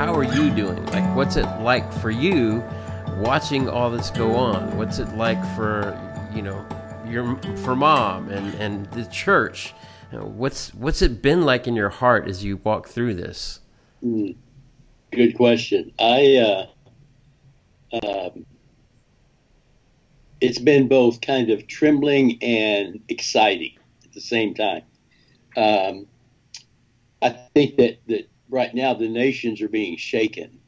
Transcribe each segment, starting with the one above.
how are you doing? Like, what's it like for you watching all this go on? What's it like for you know your for mom and and the church? You know, what's what's it been like in your heart as you walk through this? Mm, good question. I uh, um, it's been both kind of trembling and exciting at the same time. Um, I think that, that right now the nations are being shaken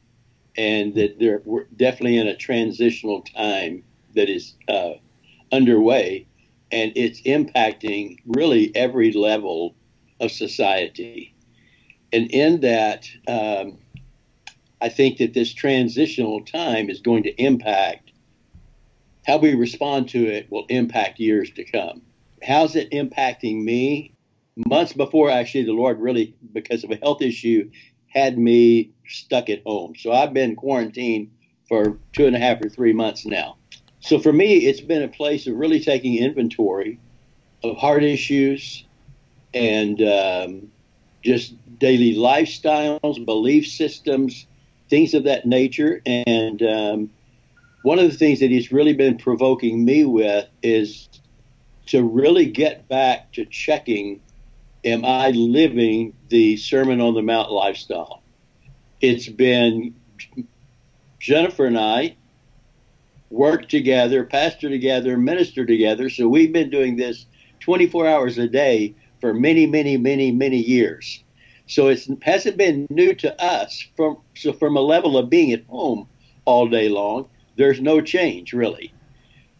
and that they're we're definitely in a transitional time that is uh, underway and it's impacting really every level of society. And in that, um, I think that this transitional time is going to impact how we respond to it will impact years to come. How's it impacting me? Months before, actually, the Lord really, because of a health issue, had me stuck at home. So I've been quarantined for two and a half or three months now. So for me, it's been a place of really taking inventory of heart issues and um, just daily lifestyles, belief systems, things of that nature. And um, one of the things that he's really been provoking me with is to really get back to checking am I living the Sermon on the Mount lifestyle? It's been Jennifer and I work together, pastor together, minister together. So we've been doing this 24 hours a day for many, many, many, many years. So it hasn't been new to us. From so from a level of being at home all day long, there's no change really.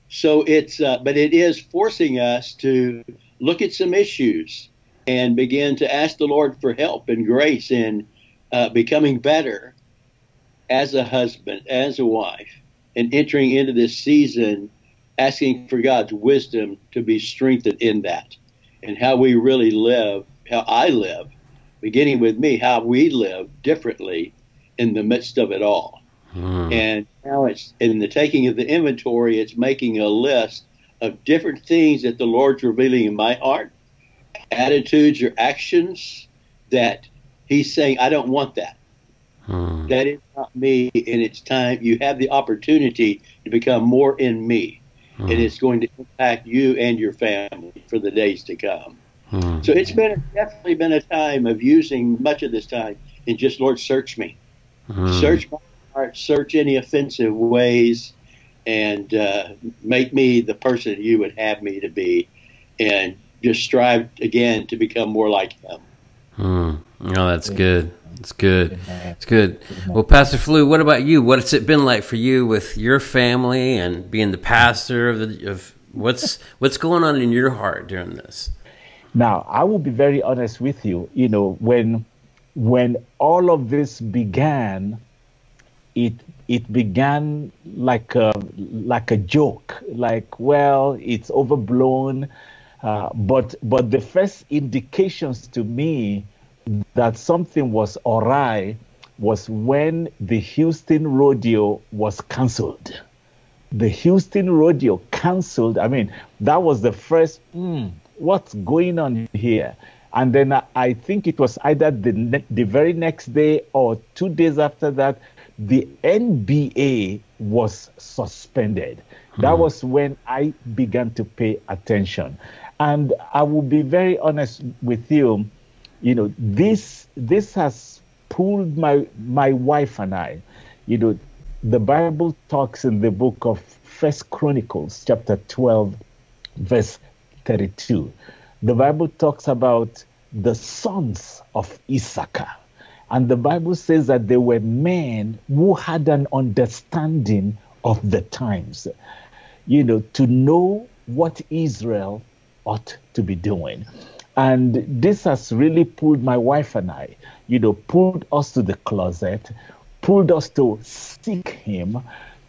So it's uh, but it is forcing us to look at some issues and begin to ask the Lord for help and grace in uh, becoming better as a husband, as a wife, and entering into this season asking for God's wisdom to be strengthened in that and how we really live, how I live, beginning with me, how we live differently in the midst of it all. Hmm. And now it's in the taking of the inventory, it's making a list of different things that the Lord's revealing in my heart, attitudes or actions that He's saying, I don't want that. Hmm. That is not me, and it's time you have the opportunity to become more in me, hmm. and it's going to impact you and your family for the days to come. Hmm. So it's been definitely been a time of using much of this time in just Lord, search me, hmm. search my heart, search any offensive ways, and uh, make me the person you would have me to be, and just strive again to become more like Him. Hmm. Oh, that's good. It's good. It's good. Well, Pastor Falu, what about you? What's it been like for you with your family and being the pastor of the of what's what's going on in your heart during this? Now, I will be very honest with you. You know, when when all of this began, it it began like a like a joke, like well, it's overblown. Uh, but but the first indications to me that something was awry was when the Houston rodeo was canceled. The Houston rodeo canceled. I mean, that was the first, mm, what's going on here? And then I, I think it was either the, ne- the very next day or two days after that, the NBA was suspended. Hmm. That was when I began to pay attention. And I will be very honest with you you know, this this has pulled my my wife and I. You know, the Bible talks in the book of First Chronicles, chapter 12, verse 32. The Bible talks about the sons of Issachar. And the Bible says that they were men who had an understanding of the times, you know, to know what Israel ought to be doing. And this has really pulled my wife and I, you know, pulled us to the closet, pulled us to seek Him,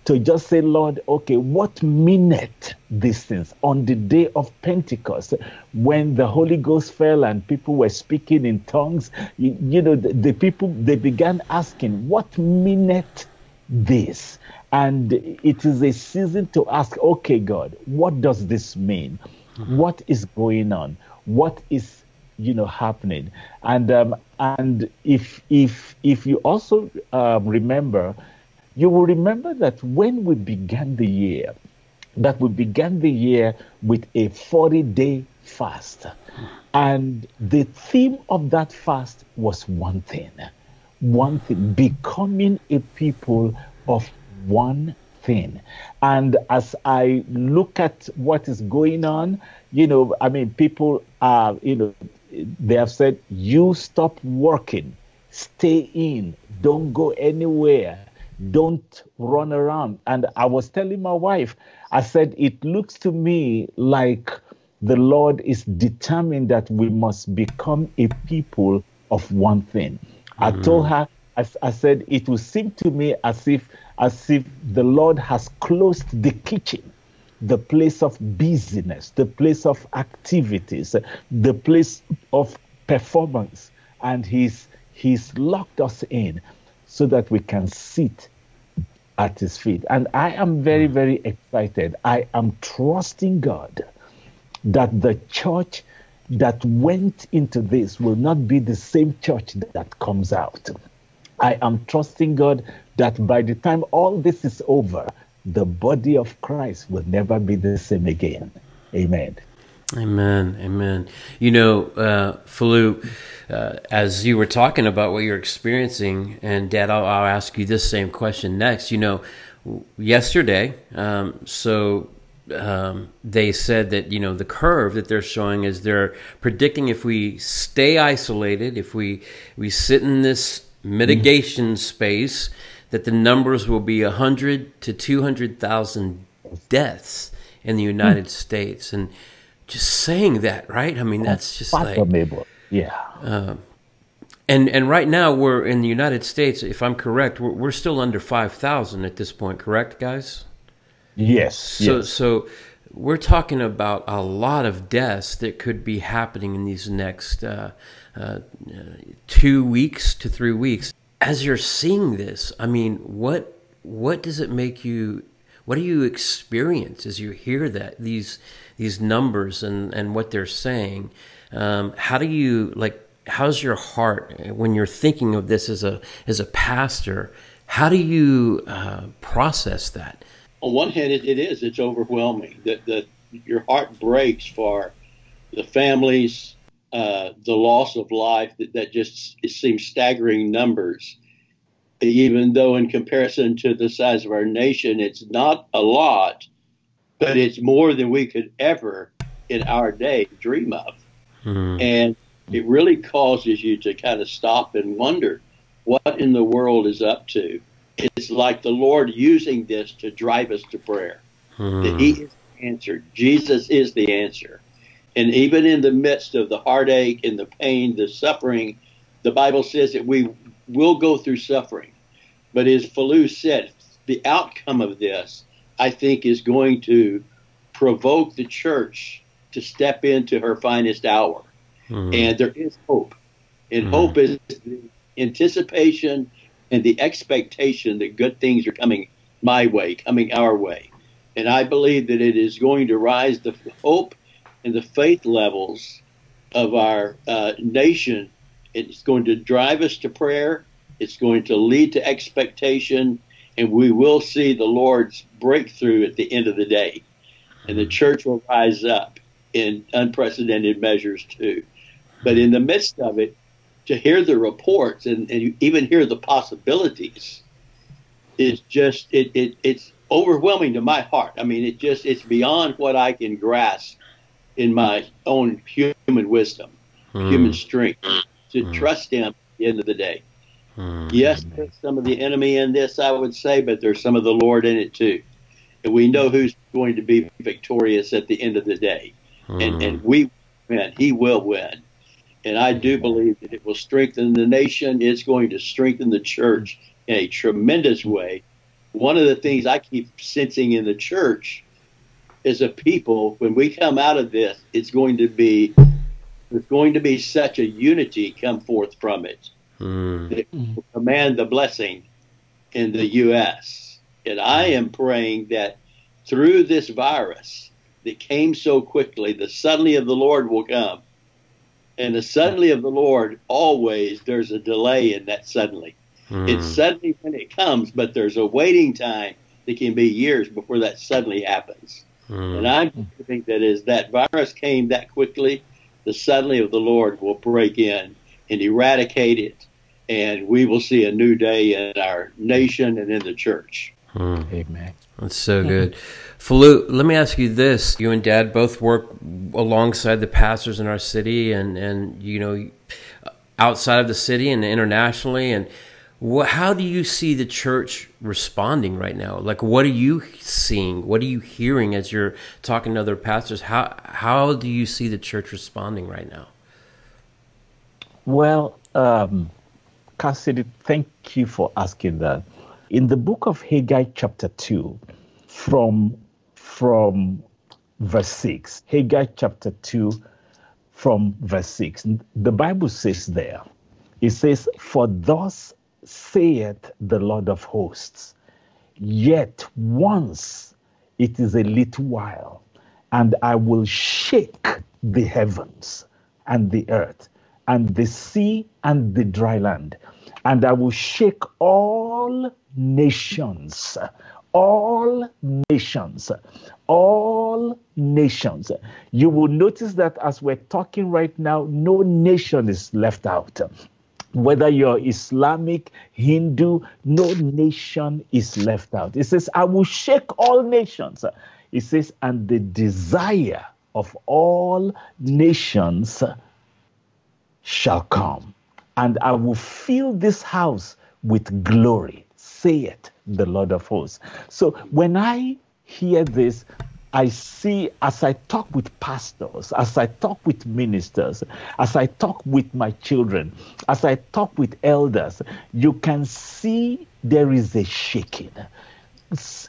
to just say, Lord, okay, what minute these things on the day of Pentecost when the Holy Ghost fell and people were speaking in tongues? You, you know, the, the people, they began asking, what minute this? And it is a season to ask, okay, God, what does this mean? Mm-hmm. What is going on? what is you know happening and um, and if if if you also um, remember you will remember that when we began the year that we began the year with a 40 day fast and the theme of that fast was one thing one thing becoming a people of one thing and as i look at what is going on you know i mean people are you know they have said, you stop working, stay in, don't go anywhere, don't run around. And I was telling my wife, I said, it looks to me like the Lord is determined that we must become a people of one thing. Mm. I told her, I, I said, it will seem to me as if as if the Lord has closed the kitchen the place of busyness, the place of activities, the place of performance. And he's, he's locked us in so that we can sit at his feet. And I am very, hmm. very excited. I am trusting God that the church that went into this will not be the same church that comes out. I am trusting God that by the time all this is over, the body of Christ will never be the same again. Amen. Amen. Amen. You know, uh, Falu, uh, as you were talking about what you're experiencing, and Dad, I'll, I'll ask you this same question next. You know, yesterday, um, so um, they said that you know the curve that they're showing is they're predicting if we stay isolated, if we we sit in this mitigation mm. space, that the numbers will be 100 to 200,000 deaths in the United hmm. States. And just saying that, right? I mean, that's just like. Yeah. Uh, and and right now we're in the United States. If I'm correct, we're, we're still under five thousand at this point. Correct, guys? Yes. So yes. so we're talking about a lot of deaths that could be happening in these next uh, uh, two weeks to three weeks as you're seeing this, I mean, what what does it make you? What do you experience as you hear that these these numbers and and what they're saying? Um, how do you like? How's your heart when you're thinking of this as a as a pastor? How do you uh, process that? On one hand, it, it is it's overwhelming that that your heart breaks for the families, uh, the loss of life that, that just it seems staggering numbers. Even though, in comparison to the size of our nation, it's not a lot, but it's more than we could ever in our day dream of. Mm-hmm. And it really causes you to kind of stop and wonder what in the world is up to. It's like the Lord using this to drive us to prayer. Mm-hmm. That He is the answer. Jesus is the answer. And even in the midst of the heartache and the pain, the suffering, the Bible says that we will go through suffering. But as Falu said, the outcome of this, I think, is going to provoke the church to step into her finest hour. Mm-hmm. And there is hope. And mm-hmm. hope is the anticipation and the expectation that good things are coming my way, coming our way. And I believe that it is going to rise the hope and the faith levels of our uh, nation. It's going to drive us to prayer. It's going to lead to expectation, and we will see the Lord's breakthrough at the end of the day. And the church will rise up in unprecedented measures too. But in the midst of it, to hear the reports and, and even hear the possibilities is just it, it it's overwhelming to my heart. I mean, it just it's beyond what I can grasp in my own human wisdom, mm. human strength, to mm. trust Him at the end of the day. Mm. Yes, there's some of the enemy in this, I would say, but there's some of the Lord in it too. And we know who's going to be victorious at the end of the day. And, and we win. He will win. And I do believe that it will strengthen the nation. It's going to strengthen the church in a tremendous way. One of the things I keep sensing in the church as a people, when we come out of this, it's going to be there's going to be such a unity come forth from it mm. that will command the blessing in the U.S. And I am praying that through this virus that came so quickly, the suddenly of the Lord will come, And the suddenly of the Lord, always there's a delay in that suddenly. Mm. It's suddenly when it comes, but there's a waiting time that can be years before that suddenly happens. Mm. And I'm think that as that virus came that quickly, the suddenly of the Lord will break in and eradicate it, and we will see a new day in our nation and in the church. Mm. Amen. That's so good. Falu, let me ask you this. You and Dad both work alongside the pastors in our city and, and you know, outside of the city and internationally. And how do you see the church responding right now? Like, what are you seeing? What are you hearing as you're talking to other pastors? How, how do you see the church responding right now? Well, um, Cassidy, thank you for asking that. In the book of Haggai, chapter 2, from, from verse 6, Haggai chapter 2, from verse 6, the Bible says there, it says, For thus saith the Lord of hosts, yet once it is a little while, and I will shake the heavens and the earth and the sea and the dry land, and I will shake all nations, all nations, all nations. You will notice that as we're talking right now, no nation is left out. Whether you're Islamic, Hindu, no nation is left out. It says, I will shake all nations. It says, and the desire of all nations shall come, and I will fill this house with glory, saith the Lord of hosts. So when I hear this, I see as I talk with pastors, as I talk with ministers, as I talk with my children, as I talk with elders, you can see there is a shaking.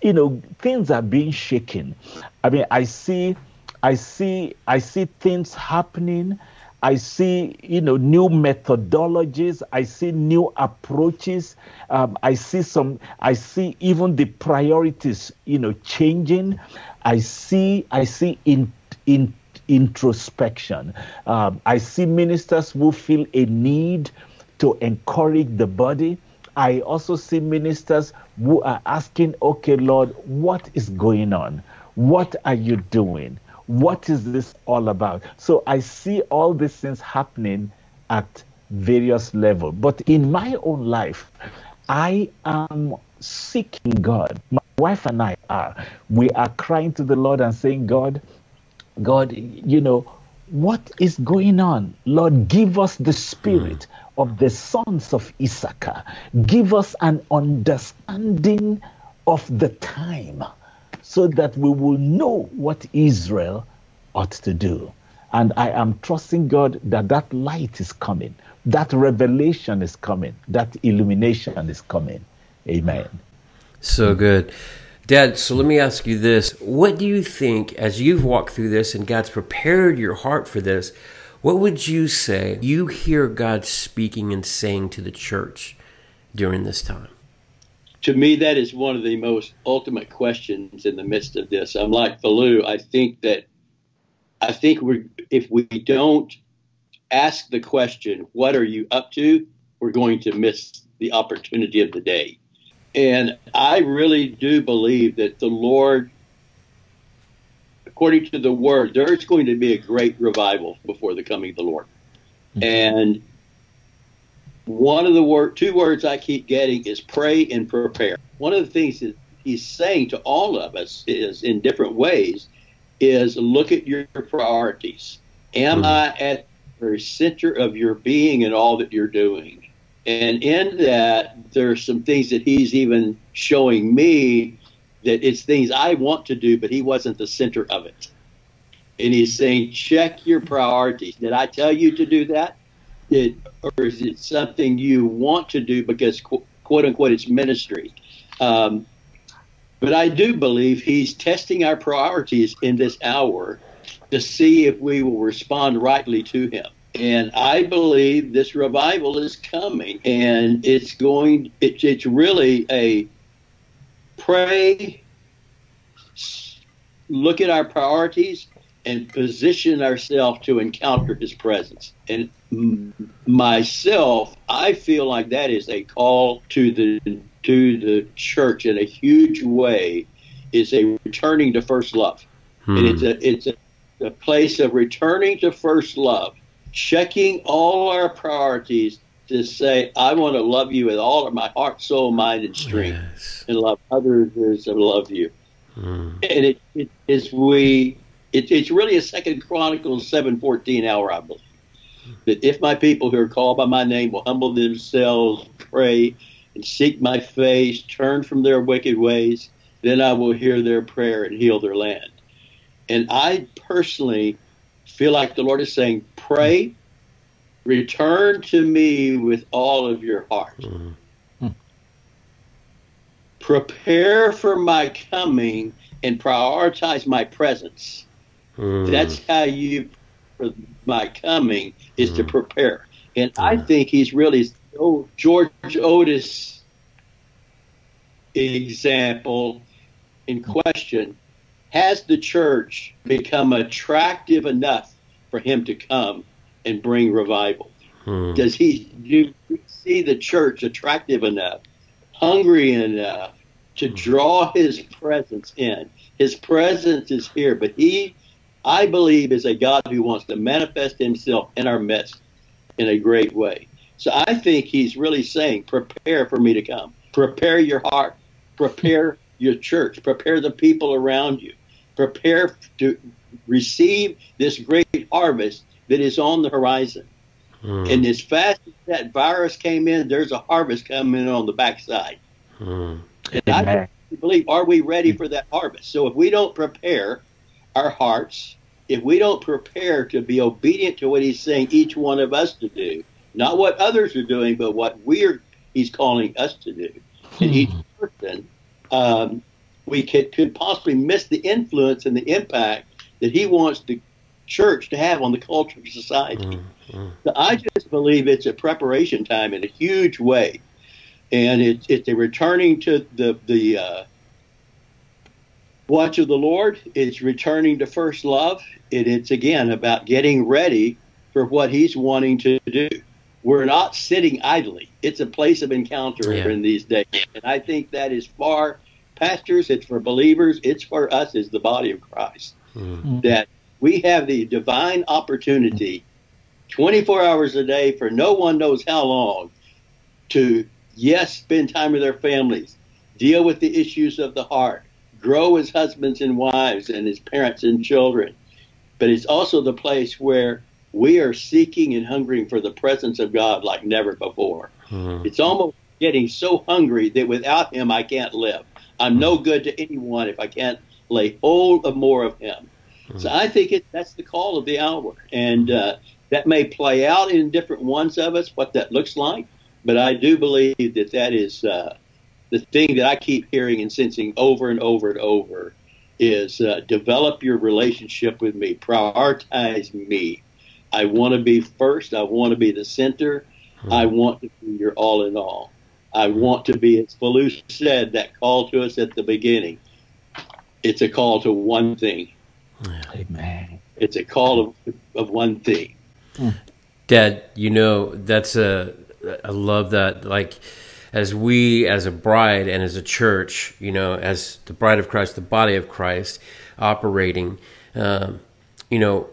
You know, things are being shaken. I mean, I see, I see, I see things happening I see, you know, new methodologies. I see new approaches. Um, I see some. I see even the priorities, you know, changing. I see. I see in in introspection. Um, I see ministers who feel a need to encourage the body. I also see ministers who are asking, okay, Lord, what is going on? What are you doing? What is this all about? So I see all these things happening at various levels. But in my own life, I am seeking God. My wife and I are. We are crying to the Lord and saying, God, God, you know, what is going on? Lord, give us the spirit hmm. of the sons of Issachar. Give us an understanding of the time so that we will know what Israel ought to do. And I am trusting God that that light is coming, that revelation is coming, that illumination is coming. Amen. So good. Dad, so let me ask you this. What do you think, as you've walked through this and God's prepared your heart for this, what would you say you hear God speaking and saying to the church during this time? To me, that is one of the most ultimate questions in the midst of this. I'm like Falu. I think that I think we if we don't ask the question, "What are you up to?" we're going to miss the opportunity of the day. And I really do believe that the Lord, according to the Word, there's going to be a great revival before the coming of the Lord. Mm-hmm. And one of the word, two words I keep getting is pray and prepare. One of the things that he's saying to all of us is in different ways is look at your priorities. Am mm-hmm. I at the very center of your being and all that you're doing? And in that, there are some things that he's even showing me that it's things I want to do, but he wasn't the center of it. And he's saying, check your priorities. Did I tell you to do that? It, or is it something you want to do because quote unquote it's ministry? Um, but I do believe he's testing our priorities in this hour to see if we will respond rightly to him. And I believe this revival is coming, and it's going. It's it's really a pray, look at our priorities, and position ourselves to encounter His presence. And myself, I feel like that is a call to the to the church in a huge way. Is a returning to first love, hmm. and it's a it's a, a place of returning to first love, checking all our priorities to say, I want to love you with all of my heart, soul, mind, and strength, yes. and love others as I love you. Mm. And it, it is we. It, it's really a Second Chronicles seven fourteen hour, I believe. That if my people who are called by my name will humble themselves, pray, and seek my face, turn from their wicked ways, then I will hear their prayer and heal their land. And I personally feel like the Lord is saying, pray Return to me with all of your heart. Mm-hmm. Prepare for my coming and prioritize my presence. Mm-hmm. That's how you, for my coming, is mm-hmm. to prepare. And I think he's really, oh, George Otis example in question has the church become attractive enough for him to come and bring revival? Hmm. Does he do see the church attractive enough, hungry enough to hmm. draw his presence in? His presence is here, but he, I believe, is a God who wants to manifest himself in our midst in a great way. So I think he's really saying, prepare for me to come. Prepare your heart. Prepare your church. Prepare the people around you. Prepare to receive this great harvest that is on the horizon. Mm. And as fast as that virus came in, there's a harvest coming on the backside. Mm. And I believe, are we ready for that harvest? So if we don't prepare our hearts, if we don't prepare to be obedient to what he's saying each one of us to do, not what others are doing, but what we're he's calling us to do, and each hmm. person, um, we could, could possibly miss the influence and the impact that he wants the church to have on the culture of society. Mm. So I just believe it's a preparation time in a huge way, and it's it's a returning to the the uh, watch of the Lord. It's returning to first love. and it's again about getting ready for what He's wanting to do. We're not sitting idly. It's a place of encounter yeah. in these days, and I think that is for pastors. It's for believers. It's for us as the body of Christ mm. that we have the divine opportunity 24 hours a day for no one knows how long to, yes, spend time with their families, deal with the issues of the heart, grow as husbands and wives and as parents and children. But it's also the place where we are seeking and hungering for the presence of God like never before. Mm-hmm. It's almost getting so hungry that without Him, I can't live. I'm no good to anyone if I can't lay hold of more of Him. Mm-hmm. So I think it, that's the call of the hour. And uh, that may play out in different ones of us, what that looks like, but I do believe that that is uh, the thing that I keep hearing and sensing over and over and over is uh, develop your relationship with me, prioritize me. I want to be first. I want to be the center. Hmm. I want to be your all in all. I want to be, as Falou said, that call to us at the beginning. It's a call to one thing. Amen. It's a call of, of one thing. Dad, you know that's a I love that. Like as we, as a bride and as a church, you know, as the bride of Christ, the body of Christ, operating, um, you know,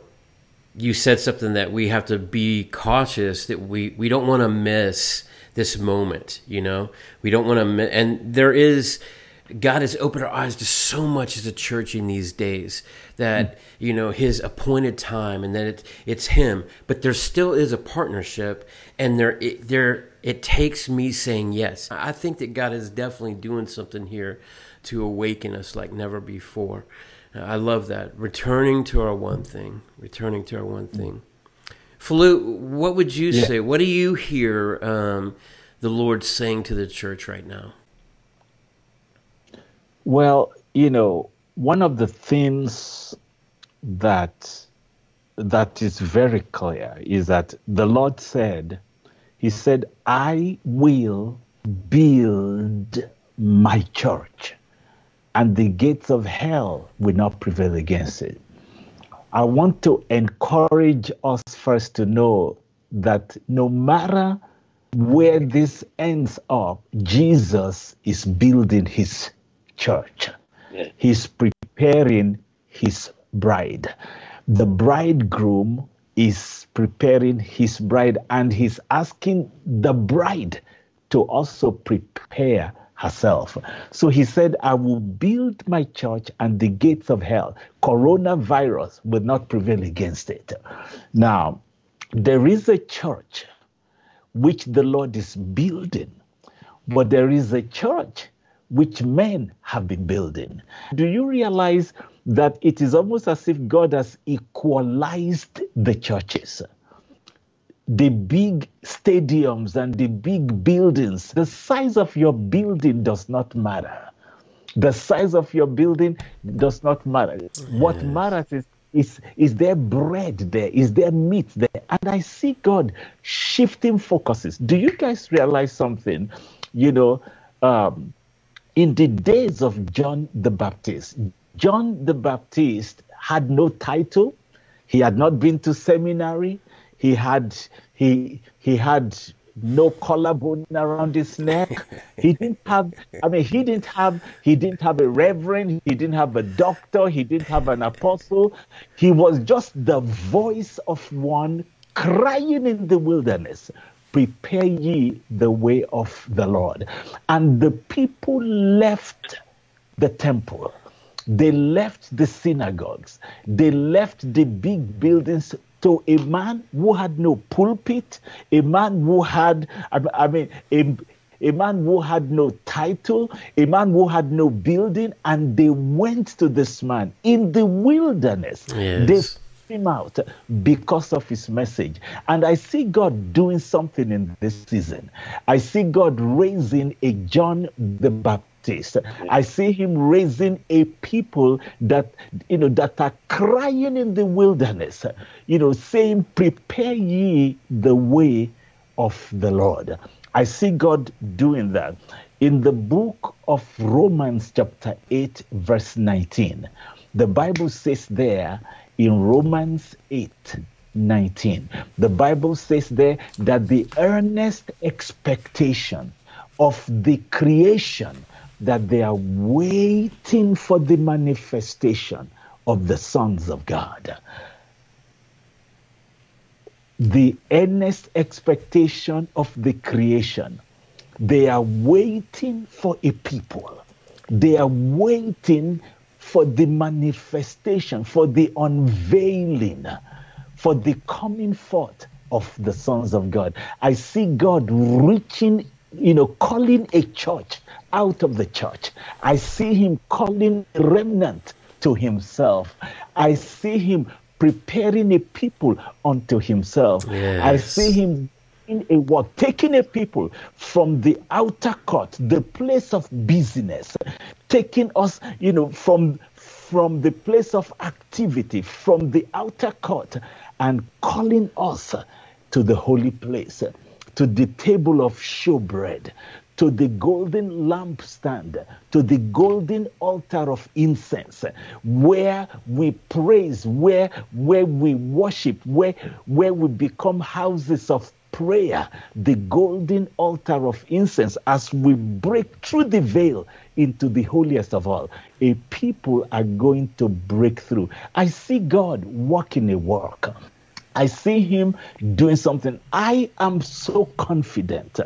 you said something that we have to be cautious that we we don't want to miss this moment. You know, we don't want to, and there is God has opened our eyes to so much as a church in these days that you know His appointed time, and that it, it's Him. But there still is a partnership, and there it, there it takes me saying yes. I think that God is definitely doing something here to awaken us like never before. I love that. Returning to our one thing. Returning to our one thing. Falou, what would you yeah. say? What do you hear um, the Lord saying to the church right now? Well, you know, one of the things that that is very clear is that the Lord said, He said, I will build my church, and the gates of hell will not prevail against it. I want to encourage us first to know that no matter where this ends up, Jesus is building his church. Yeah. He's preparing his bride. The bridegroom is preparing his bride and he's asking the bride to also prepare herself. So he said, I will build my church and the gates of hell, coronavirus, will not prevail against it. Now, there is a church which the Lord is building, but there is a church which men have been building. Do you realize that it is almost as if God has equalized the churches? The big stadiums and the big buildings, the size of your building does not matter. The size of your building does not matter. Yes. What matters is is, is there bread there? Is there meat there? And I see God shifting focuses. Do you guys realize something? You know, um, in the days of John the Baptist, John the Baptist had no title. He had not been to seminary. He had he he had no collarbone around his neck. He didn't have, I mean, he didn't have, he didn't have a reverend, he didn't have a doctor, he didn't have an apostle. He was just the voice of one crying in the wilderness, prepare ye the way of the Lord. And the people left the temple. They left the synagogues. They left the big buildings to a man who had no pulpit, a man who had, I mean, a, a man who had no title, a man who had no building, and they went to this man in the wilderness. Yes. They him out because of his message. And I see God doing something in this season. I see God raising a John the Baptist Baptist. I see him raising a people that you know that are crying in the wilderness, you know, saying, Prepare ye the way of the Lord. I see God doing that. In the book of Romans, chapter 8, verse 19, the Bible says there in Romans 8, 19, the Bible says there that the earnest expectation of the creation that they are waiting for the manifestation of the sons of God. The earnest expectation of the creation. They are waiting for a people. They are waiting for the manifestation, for the unveiling, for the coming forth of the sons of God. I see God reaching, you know, calling a church out of the church. I see him calling a remnant to himself. I see him preparing a people unto himself. Yes. I see him in a work, taking a people from the outer court, the place of business, taking us, you know, from from the place of activity, from the outer court, and calling us to the holy place, to the table of showbread, to the golden lampstand, to the golden altar of incense, where we praise, where, where we worship, where, where we become houses of prayer, the golden altar of incense, as we break through the veil into the holiest of all, a people are going to break through. I see God working a work. I see him doing something. I am so confident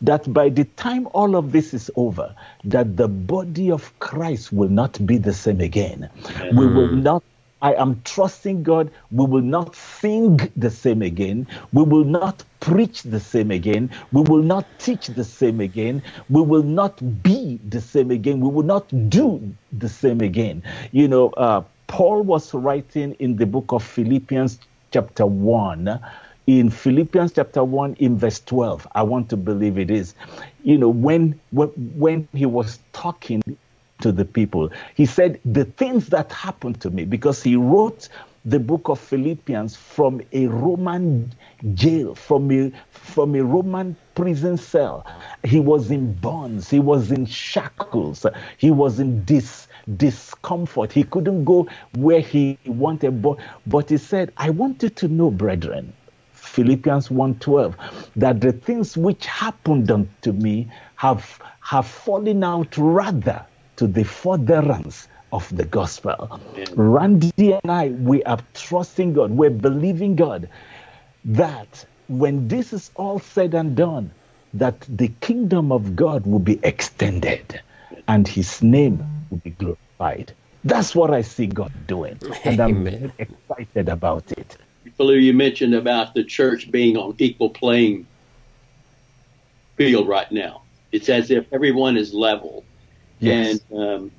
that by the time all of this is over, that the body of Christ will not be the same again. Mm. We will not I am trusting God. We will not sing the same again. We will not preach the same again. We will not teach the same again. We will not be the same again. We will not do the same again. You know, uh, Paul was writing in the book of Philippians, chapter 1 in Philippians chapter 1 in verse 12 I want to believe it is you know when when, when he was talking to the people. He said, The things that happened to me, because he wrote the book of Philippians from a Roman jail, from a, from a Roman prison cell. He was in bonds, he was in shackles, he was in dis, discomfort. He couldn't go where he wanted, but, but he said, I want you to know, brethren, Philippians 1:12, that the things which happened unto me have, have fallen out rather to the furtherance of the gospel. Randy and I, we are trusting God, we're believing God that when this is all said and done, that the kingdom of God will be extended and his name will be glorified. That's what I see God doing. And I'm Amen. excited about it. Philip, you mentioned about the church being on equal playing field right now. It's as if everyone is level. Yes. And um,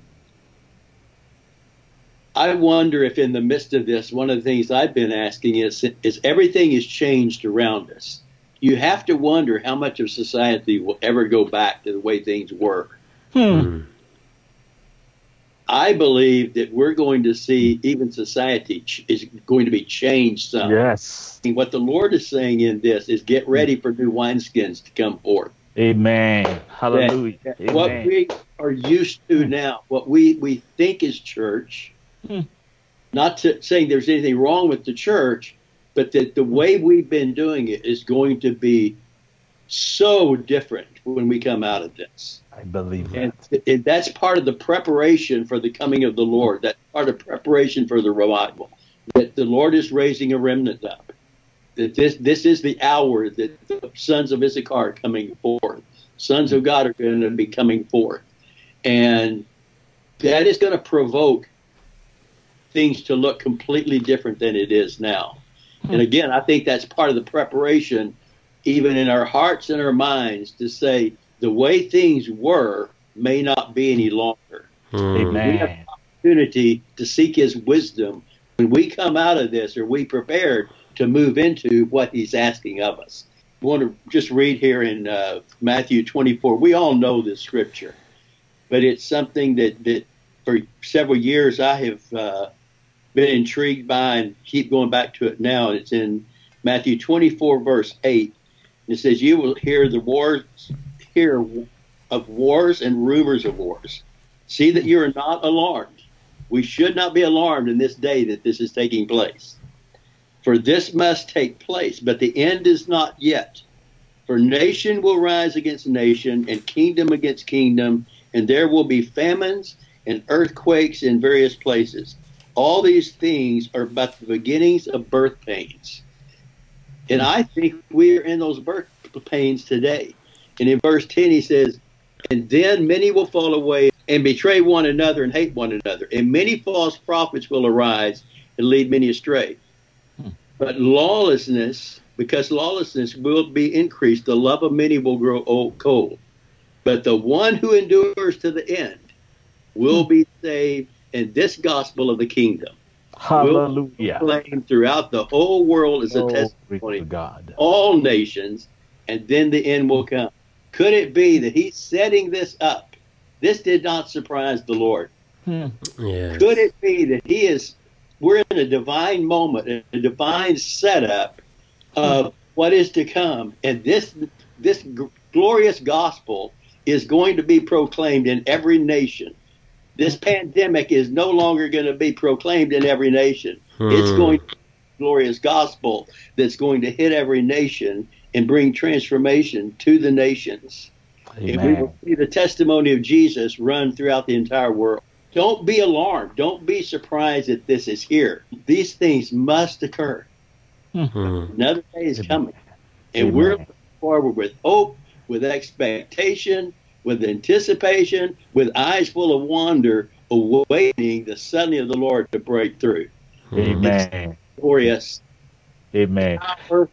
I wonder if in the midst of this, one of the things I've been asking is, is everything has changed around us. You have to wonder how much of society will ever go back to the way things were. Hmm. hmm. I believe that we're going to see even society ch- is going to be changed some. Yes. And what the Lord is saying in this is get ready for new wineskins to come forth. Amen. Hallelujah. That, that Amen. What we are used to now, what we, we think is church, Hmm. Not to, saying there's anything wrong with the church, but that the way we've been doing it is going to be so different when we come out of this. I believe that. And, and that's part of the preparation for the coming of the Lord. That's part of preparation for the revival. That the Lord is raising a remnant up. That this this is the hour that the sons of Issachar are coming forth. Sons of God are going to be coming forth. And that is going to provoke things to look completely different than it is now. And hmm. again, I think that's part of the preparation, even in our hearts and our minds, to say the way things were may not be any longer. Amen. We have an opportunity to seek His wisdom when we come out of this. Are we prepared to move into what He's asking of us? I want to just read here in uh, Matthew 24. We all know this scripture, but it's something that, that for several years I have uh, been intrigued by and keep going back to it now. It's in Matthew 24, verse 8. It says, You will hear the wars, hear of wars and rumors of wars. See that you are not alarmed. We should not be alarmed in this day that this is taking place. For this must take place, but the end is not yet. For nation will rise against nation, and kingdom against kingdom, and there will be famines and earthquakes in various places. All these things are but the beginnings of birth pains. And I think we are in those birth pains today. And in verse 10, he says, And then many will fall away and betray one another and hate one another. And many false prophets will arise and lead many astray. Hmm. But lawlessness, because lawlessness will be increased, the love of many will grow old, cold. But the one who endures to the end will hmm. be saved and this gospel of the kingdom Hallelujah. will proclaim throughout the whole world as a oh, testimony to God. all nations, and then the end will come. Could it be that he's setting this up? This did not surprise the Lord. Hmm. Yes. Could it be that he is we're in a divine moment, a divine setup of hmm. what is to come, and this this g- glorious gospel is going to be proclaimed in every nation this pandemic is no longer going to be proclaimed in every nation. Hmm. It's going to be glorious gospel that's going to hit every nation and bring transformation to the nations. Amen. And we will see the testimony of Jesus run throughout the entire world. Don't be alarmed. Don't be surprised that this is here. These things must occur. Mm-hmm. Another day is coming. And Amen. we're looking forward with hope, with expectation, with anticipation, with eyes full of wonder, awaiting the suddenly of the Lord to break through. Amen. Glorious. Amen. Power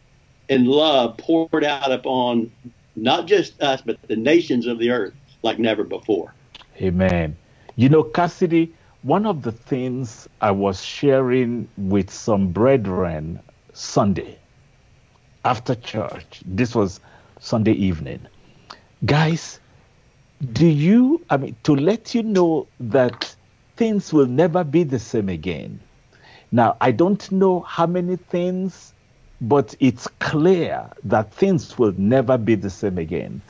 and love poured out upon not just us, but the nations of the earth like never before. Amen. You know, Cassidy, one of the things I was sharing with some brethren Sunday after church, this was Sunday evening. Guys, do you, I mean, to let you know that things will never be the same again. Now, I don't know how many things, but it's clear that things will never be the same again.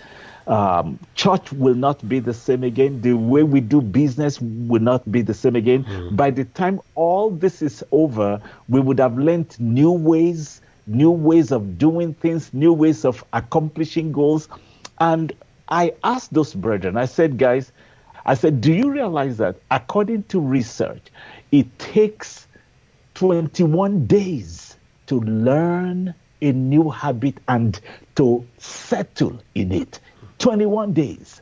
Um, church will not be the same again. The way we do business will not be the same again. Mm. By the time all this is over, we would have learned new ways, new ways of doing things, new ways of accomplishing goals. And I asked those brethren, I said, guys, I said, do you realize that according to research, it takes 21 days to learn a new habit and to settle in it? 21 days.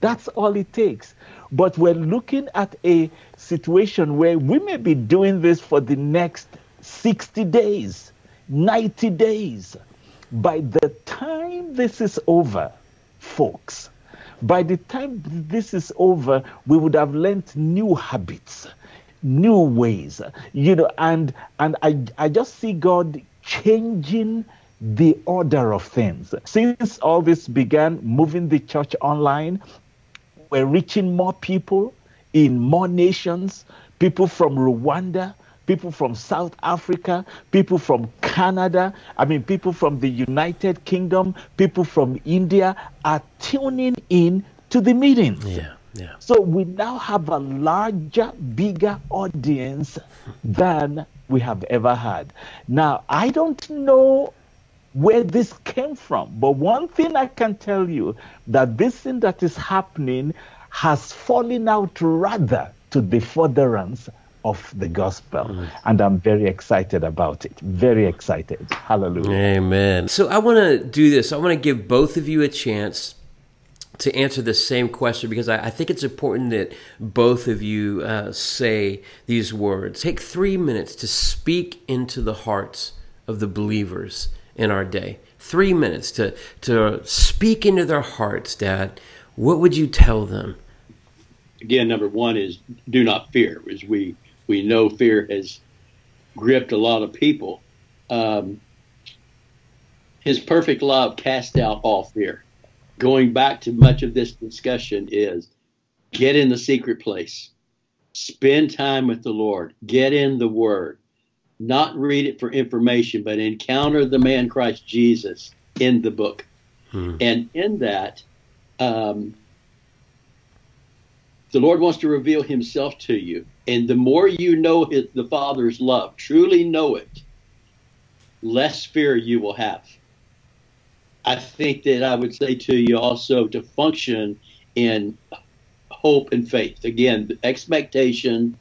That's all it takes. But we're looking at a situation where we may be doing this for the next 60 days, 90 days. By the time this is over, folks, by the time this is over, we would have learned new habits, new ways, you know, and and I I just see God changing the order of things. Since all this began, moving the church online, we're reaching more people in more nations, people from Rwanda, people from South Africa, people from Canada, I mean, people from the United Kingdom, people from India are tuning in to the meetings. Yeah. Yeah. So we now have a larger, bigger audience than we have ever had. Now, I don't know where this came from. But one thing I can tell you that this thing that is happening has fallen out rather to the furtherance of the gospel. Mm. And I'm very excited about it. Very excited. Hallelujah. Amen. So I want to do this. I want to give both of you a chance to answer the same question because I, I, think it's important that both of you uh, say these words. Take three minutes to speak into the hearts of the believers in our day. Three minutes to, to speak into their hearts, Dad. What would you tell them? Again, number one is do not fear, as we, we know fear has gripped a lot of people. Um, his perfect love cast out all fear. Going back to much of this discussion is get in the secret place, spend time with the Lord, get in the Word, not read it for information, but encounter the man Christ Jesus in the book. Hmm. And in that, um, the Lord wants to reveal himself to you. And the more you know his, the Father's love, truly know it, less fear you will have. I think that I would say to you also to function in hope and faith. Again, expectation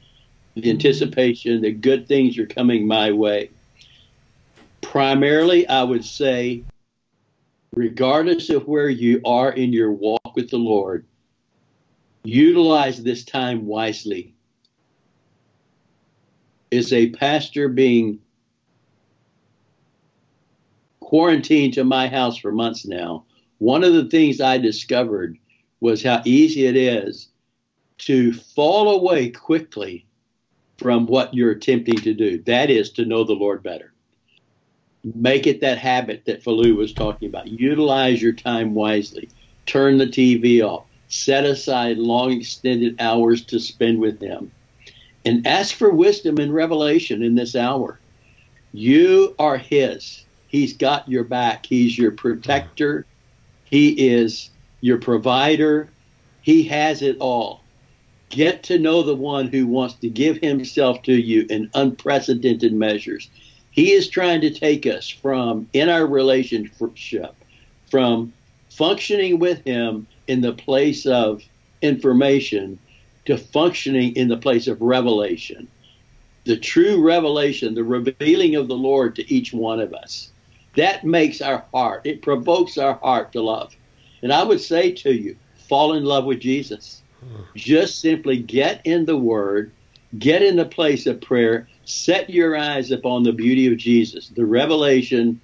the anticipation that good things are coming my way. Primarily, I would say, regardless of where you are in your walk with the Lord, utilize this time wisely. Is a pastor being quarantined to my house for months now? One of the things I discovered was how easy it is to fall away quickly from what you're attempting to do. That is to know the Lord better. Make it that habit that Falu was talking about. Utilize your time wisely. Turn the TV off. Set aside long extended hours to spend with Him. And ask for wisdom and revelation in this hour. You are His. He's got your back. He's your protector. He is your provider. He has it all. Get to know the one who wants to give himself to you in unprecedented measures. He is trying to take us from, in our relationship, from functioning with him in the place of information to functioning in the place of revelation. The true revelation, the revealing of the Lord to each one of us. That makes our heart, it provokes our heart to love. And I would say to you, fall in love with Jesus. Hmm. Just simply get in the Word, get in the place of prayer, set your eyes upon the beauty of Jesus, the revelation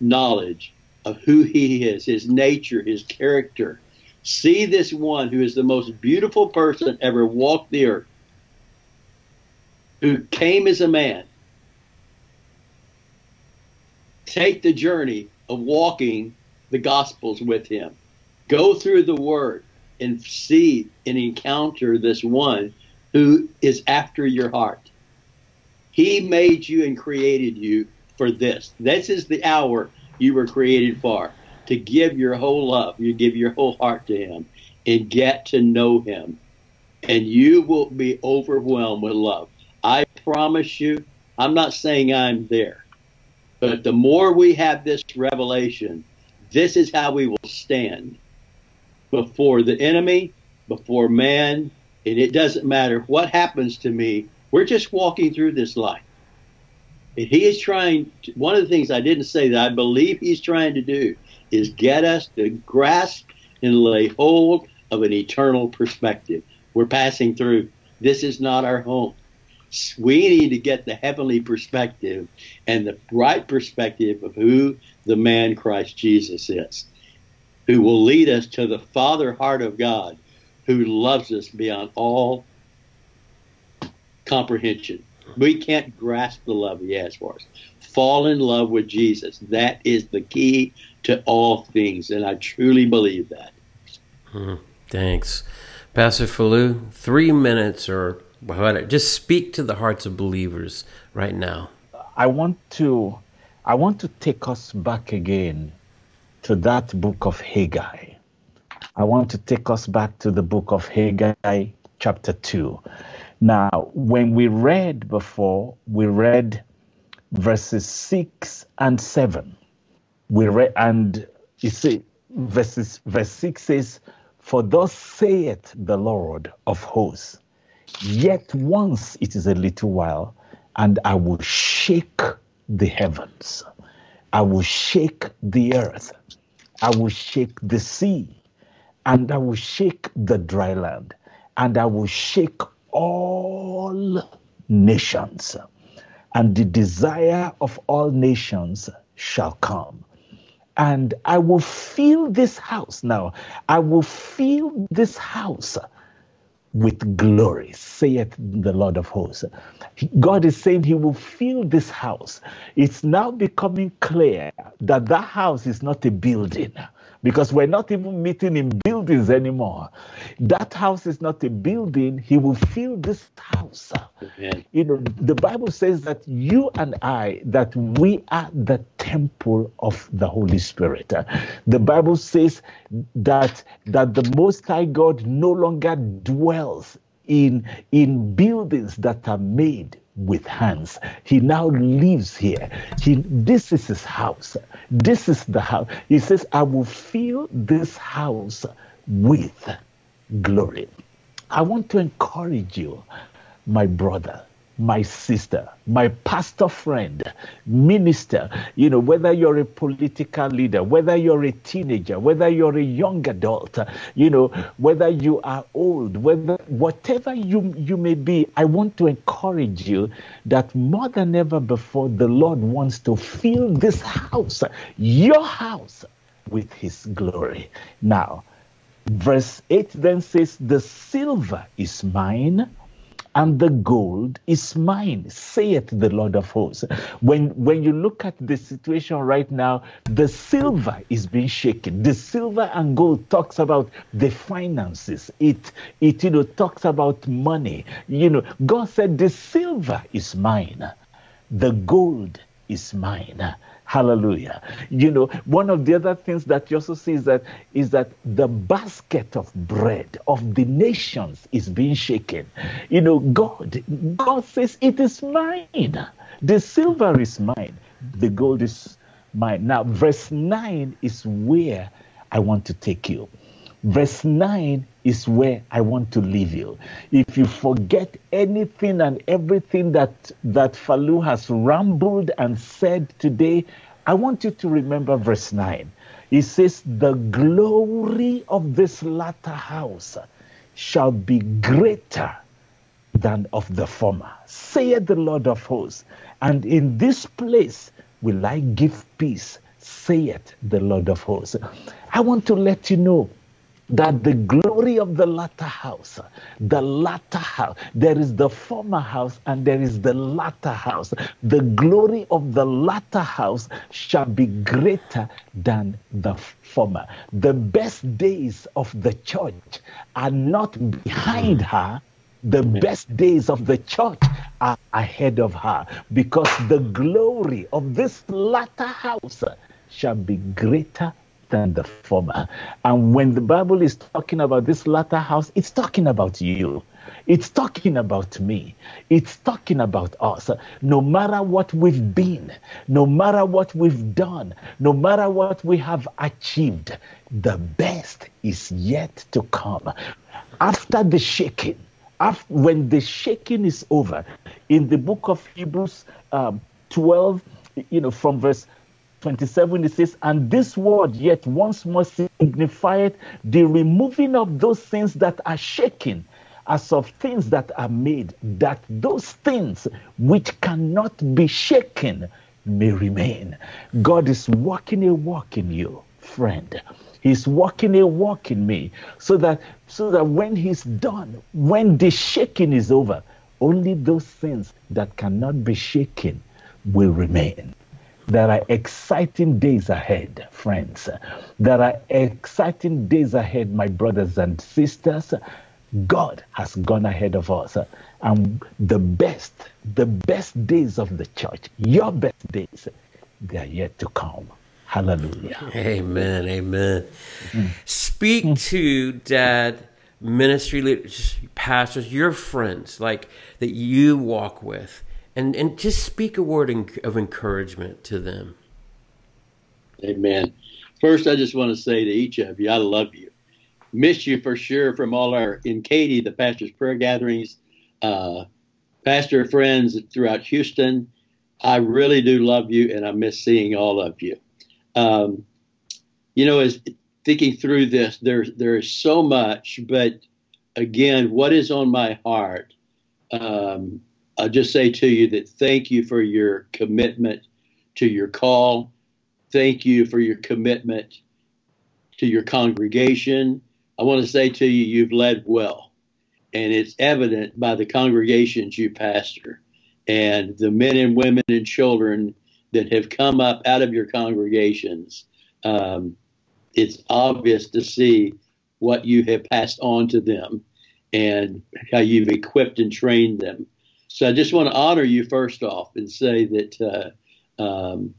knowledge of who He is, His nature, His character. See this one who is the most beautiful person ever walked the earth, who came as a man. Take the journey of walking the Gospels with Him. Go through the Word and see and encounter this one who is after your heart. He made you and created you for this. This is the hour you were created for to give your whole love, you give your whole heart to Him and get to know Him. And you will be overwhelmed with love. I promise you, I'm not saying I'm there, but the more we have this revelation, this is how we will stand before the enemy, before man, and it doesn't matter what happens to me. We're just walking through this life. He is trying, to, one of the things I didn't say that I believe he's trying to do is get us to grasp and lay hold of an eternal perspective. We're passing through. This is not our home. We need to get the heavenly perspective and the right perspective of who the man Christ Jesus is, who will lead us to the Father heart of God, who loves us beyond all comprehension. We can't grasp the love he has for us. Fall in love with Jesus. That is the key to all things, and I truly believe that. Hmm, thanks. Pastor Falu, three minutes or whatever. Just speak to the hearts of believers right now. I want to I want to take us back again to that book of Haggai. I want to take us back to the book of Haggai, chapter 2. Now, when we read before, we read verses 6 and 7. We read, and you see, verses, verse 6 says, For thus saith the Lord of hosts, yet once it is a little while, and I will shake the heavens, I will shake the earth, I will shake the sea, and I will shake the dry land, and I will shake all nations, and the desire of all nations shall come. And I will fill this house now. I will fill this house with glory, saith the Lord of hosts. God is saying He will fill this house. It's now becoming clear that that house is not a building because we're not even meeting in buildings anymore. That house is not a building. He will fill this house. Amen. You know, the Bible says that you and I, that we are the temple of the Holy Spirit. The Bible says that that the Most High God no longer dwells in in buildings that are made with hands. He now lives here. He, this is his house. This is the house. He says, I will fill this house with glory. I want to encourage you, my brother, my sister, my pastor friend, minister, you know, whether you're a political leader, whether you're a teenager, whether you're a young adult, you know, whether you are old, whether whatever you you may be, I want to encourage you that more than ever before the Lord wants to fill this house, your house with his glory. Now, verse 8 then says, The silver is mine and the gold is mine, saith the Lord of hosts. When when you look at the situation right now, the silver is being shaken. The silver and gold talks about the finances. It it you know talks about money. You know, God said the silver is mine, the gold is mine. Hallelujah. You know, one of the other things that you also see is that is that the basket of bread of the nations is being shaken. You know, God, God says it is mine. The silver is mine. The gold is mine. Now, verse 9 is where I want to take you. Verse 9 is where I want to leave you. If you forget anything and everything that, that Falu has rambled and said today, I want you to remember verse 9. It says, The glory of this latter house shall be greater than of the former, saith the Lord of hosts. And in this place will I give peace, saith the Lord of hosts. I want to let you know that the glory of the latter house, the latter house, there is the former house and there is the latter house. The glory of the latter house shall be greater than the former. The best days of the church are not behind hmm. her. The best days of the church are ahead of her because the glory of this latter house shall be greater than the former. And when the Bible is talking about this latter house, it's talking about you. It's talking about me. It's talking about us. No matter what we've been, no matter what we've done, no matter what we have achieved, the best is yet to come. After the shaking, after, when the shaking is over, in the book of Hebrews um, 12, you know, from verse 27 it says, And this word yet once more signified the removing of those things that are shaken, as of things that are made, that those things which cannot be shaken may remain. God is working a work in you, friend. He's working a work in me so that so that when he's done, when the shaking is over, only those things that cannot be shaken will remain. There are exciting days ahead, friends. There are exciting days ahead, my brothers and sisters. God has gone ahead of us. And the best, the best days of the church, your best days, they are yet to come. Hallelujah. Amen. Amen. Mm. Speak to dad, ministry leaders, pastors, your friends, like that you walk with and and just speak a word of encouragement to them. Amen. First, I just want to say to each of you, I love you. Miss you for sure from all our in Katy, the pastor's prayer gatherings, uh, pastor friends throughout Houston. I really do love you, and I miss seeing all of you. Um, you know, as thinking through this, there there is so much, but again, what is on my heart? Um, I'll just say to you that thank you for your commitment to your call. Thank you for your commitment to your congregation. I want to say to you, you've led well. And it's evident by the congregations you pastor and the men and women and children that have come up out of your congregations. Um, it's obvious to see what you have passed on to them and how you've equipped and trained them. So I just want to honor you first off and say that uh, um,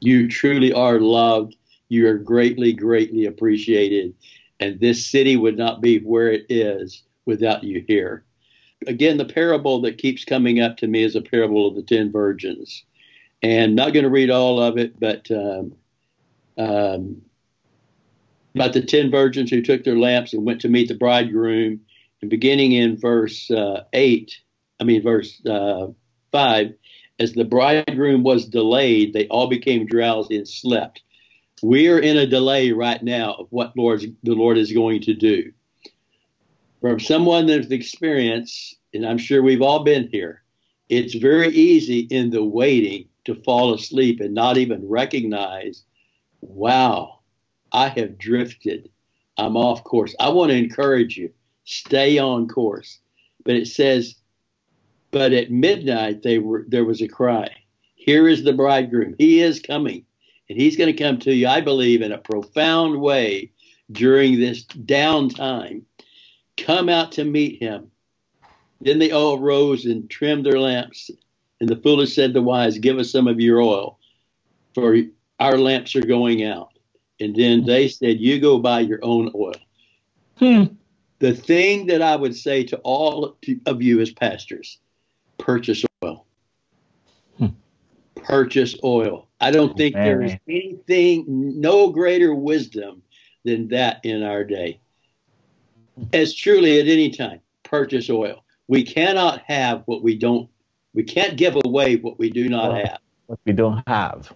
you truly are loved. You are greatly, greatly appreciated. And this city would not be where it is without you here. Again, the parable that keeps coming up to me is a parable of the ten virgins. And I'm not going to read all of it, but um, um, about the ten virgins who took their lamps and went to meet the bridegroom. And beginning in verse uh, 8, I mean, verse uh, 5, as the bridegroom was delayed, they all became drowsy and slept. We are in a delay right now of what Lord's, the Lord is going to do. From someone that's experienced, and I'm sure we've all been here, it's very easy in the waiting to fall asleep and not even recognize, wow, I have drifted. I'm off course. I want to encourage you, stay on course. But it says, but at midnight, they were, there was a cry Here is the bridegroom. He is coming. And he's going to come to you, I believe, in a profound way during this downtime. Come out to meet him. Then they all rose and trimmed their lamps. And the foolish said to the wise, Give us some of your oil, for our lamps are going out. And then they said, You go buy your own oil. Hmm. The thing that I would say to all of you as pastors purchase oil. Hmm. Purchase oil. I don't think Amen. there is anything, no greater wisdom than that in our day. As truly at any time, purchase oil. We cannot have what we don't, we can't give away what we do not well, have. What we don't have.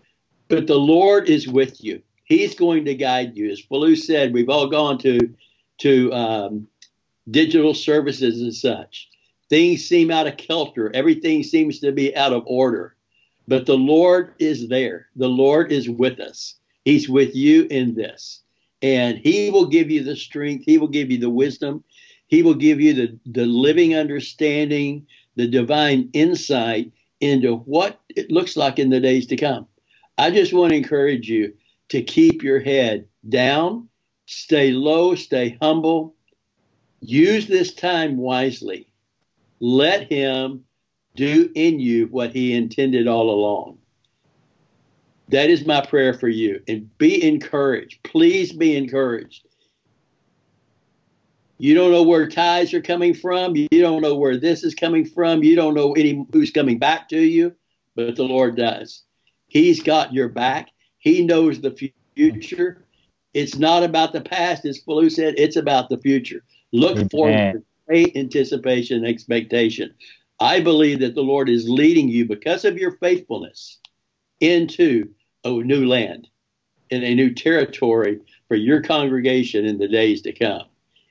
But the Lord is with you. He's going to guide you. As Falu said, we've all gone to to um, digital services and such. Things seem out of kilter. Everything seems to be out of order. But the Lord is there. The Lord is with us. He's with you in this. And He will give you the strength, He will give you the wisdom, He will give you the, the living understanding, the divine insight into what it looks like in the days to come. I just want to encourage you to keep your head down, stay low, stay humble, use this time wisely. Let Him do in you what He intended all along. That is my prayer for you. And be encouraged. Please be encouraged. You don't know where ties are coming from. You don't know where this is coming from. You don't know any who's coming back to you, but the Lord does. He's got your back. He knows the future. It's not about the past, as Falu said. It's about the future. Look Amen. forward great anticipation and expectation. I believe that the Lord is leading you because of your faithfulness into a new land and a new territory for your congregation in the days to come.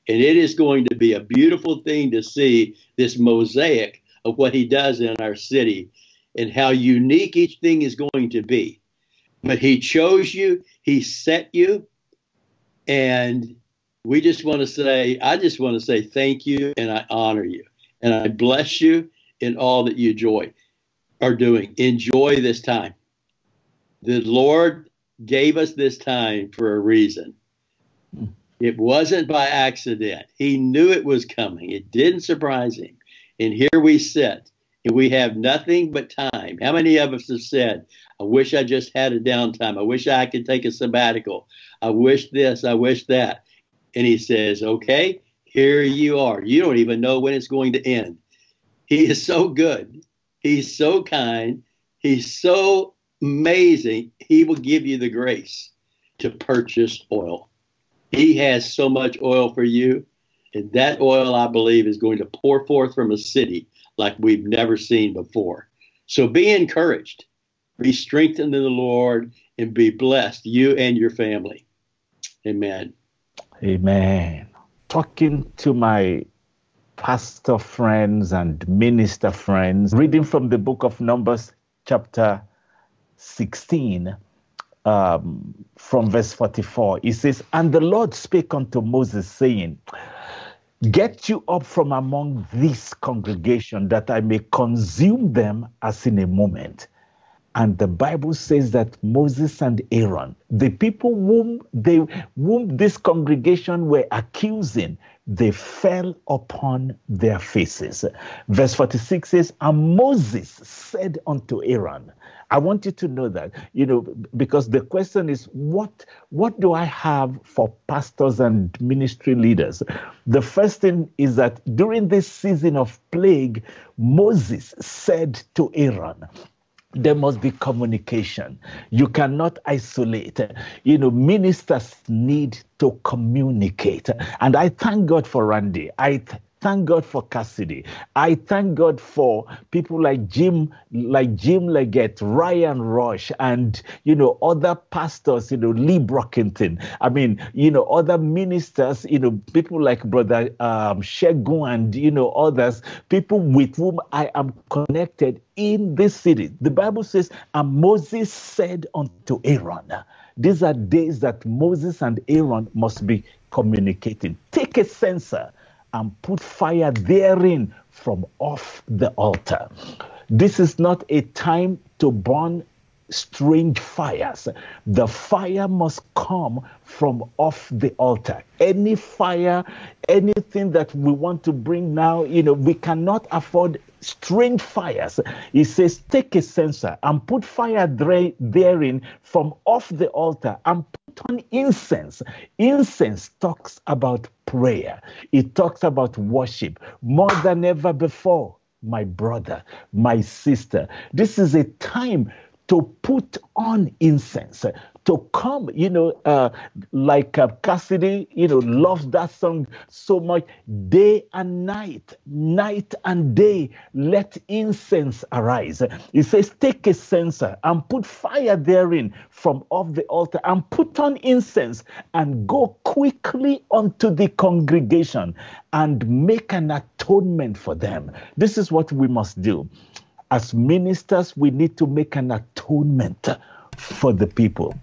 And it is going to be a beautiful thing to see this mosaic of what he does in our city and how unique each thing is going to be. But he chose you, he set you, and we just want to say, I just want to say thank you and I honor you. And I bless you in all that you enjoy are doing. Enjoy this time. The Lord gave us this time for a reason. It wasn't by accident. He knew it was coming. It didn't surprise him. And here we sit, and we have nothing but time. How many of us have said, I wish I just had a downtime. I wish I could take a sabbatical. I wish this. I wish that. And he says, Okay, here you are. You don't even know when it's going to end. He is so good. He's so kind. He's so amazing. He will give you the grace to purchase oil. He has so much oil for you. And that oil, I believe, is going to pour forth from a city like we've never seen before. So be encouraged, be strengthened in the Lord, and be blessed, you and your family. Amen. Amen. Talking to my pastor friends and minister friends, reading from the book of Numbers, chapter 16, um, from verse 44. It says, And the Lord spake unto Moses, saying, Get you up from among this congregation, that I may consume them as in a moment. And the Bible says that Moses and Aaron, the people whom they whom this congregation were accusing, they fell upon their faces. Verse 46 says, And Moses said unto Aaron, I want you to know that, you know, because the question is, what what do I have for pastors and ministry leaders? The first thing is that during this season of plague, Moses said to Aaron, there must be communication. You cannot isolate. You know, ministers need to communicate. And I thank God for Randy. I thank God for Cassidy. I thank God for people like Jim, like Jim Leggett, Ryan Rush, and you know other pastors. You know Lee Brockington. I mean, you know other ministers. You know people like Brother um, Shegun and you know others. People with whom I am connected in this city. The Bible says, and Moses said unto Aaron. These are days that Moses and Aaron must be communicating. Take a censer and put fire therein from off the altar. This is not a time to burn strange fires. The fire must come from off the altar. Any fire, anything that we want to bring now, you know, we cannot afford strange fires. He says, Take a censer and put fire therein from off the altar and on incense. Incense talks about prayer, it talks about worship more than ever before. My brother, my sister, this is a time to put on incense, to come, you know, uh, like uh, Cassidy, you know, loves that song so much. Day and night, night and day, let incense arise. He says, take a censer and put fire therein from off the altar and put on incense and go quickly unto the congregation and make an atonement for them. This is what we must do. As ministers, we need to make an atonement for the people.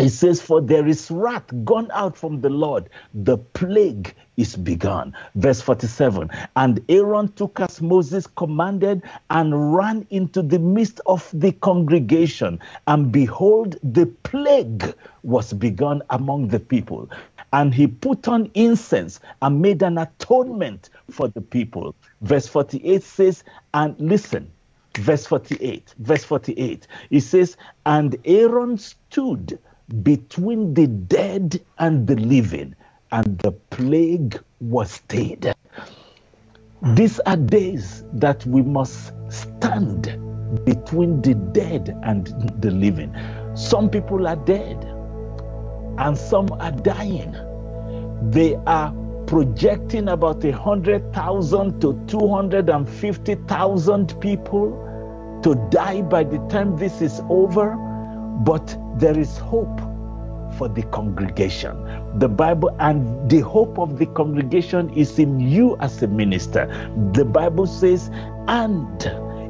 it says, For there is wrath gone out from the Lord, the plague is begun. Verse 47 And Aaron took as Moses commanded and ran into the midst of the congregation. And behold, the plague was begun among the people. And he put on incense and made an atonement for the people. Verse 48 says, And listen, verse 48, verse 48, it says, And Aaron stood between the dead and the living, and the plague was stayed. These are days that we must stand between the dead and the living. Some people are dead and some are dying. They are projecting about a hundred thousand to two hundred and fifty thousand people to die by the time this is over, but there is hope for the congregation. The Bible and the hope of the congregation is in you as a minister. The Bible says, and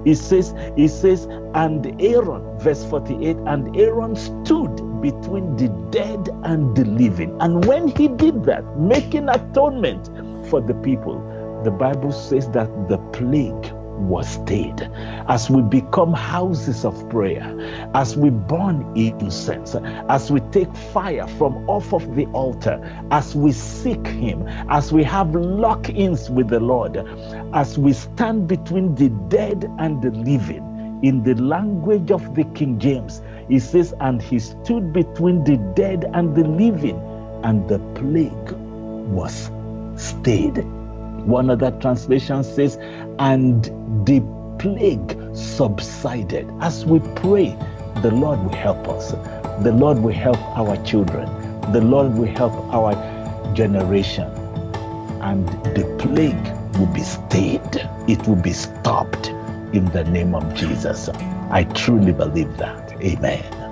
it says, it says, and Aaron, verse 48, and Aaron stood between the dead and the living. And when he did that, making atonement for the people, the Bible says that the plague was stayed. As we become houses of prayer, as we burn incense, as we take fire from off of the altar, as we seek Him, as we have lock ins with the Lord, as we stand between the dead and the living, in the language of the King James, he says, And he stood between the dead and the living, and the plague was stayed. One other translation says, and the plague subsided. As we pray, the Lord will help us. The Lord will help our children. The Lord will help our generation. And the plague will be stayed. It will be stopped in the name of Jesus. I truly believe that. Amen.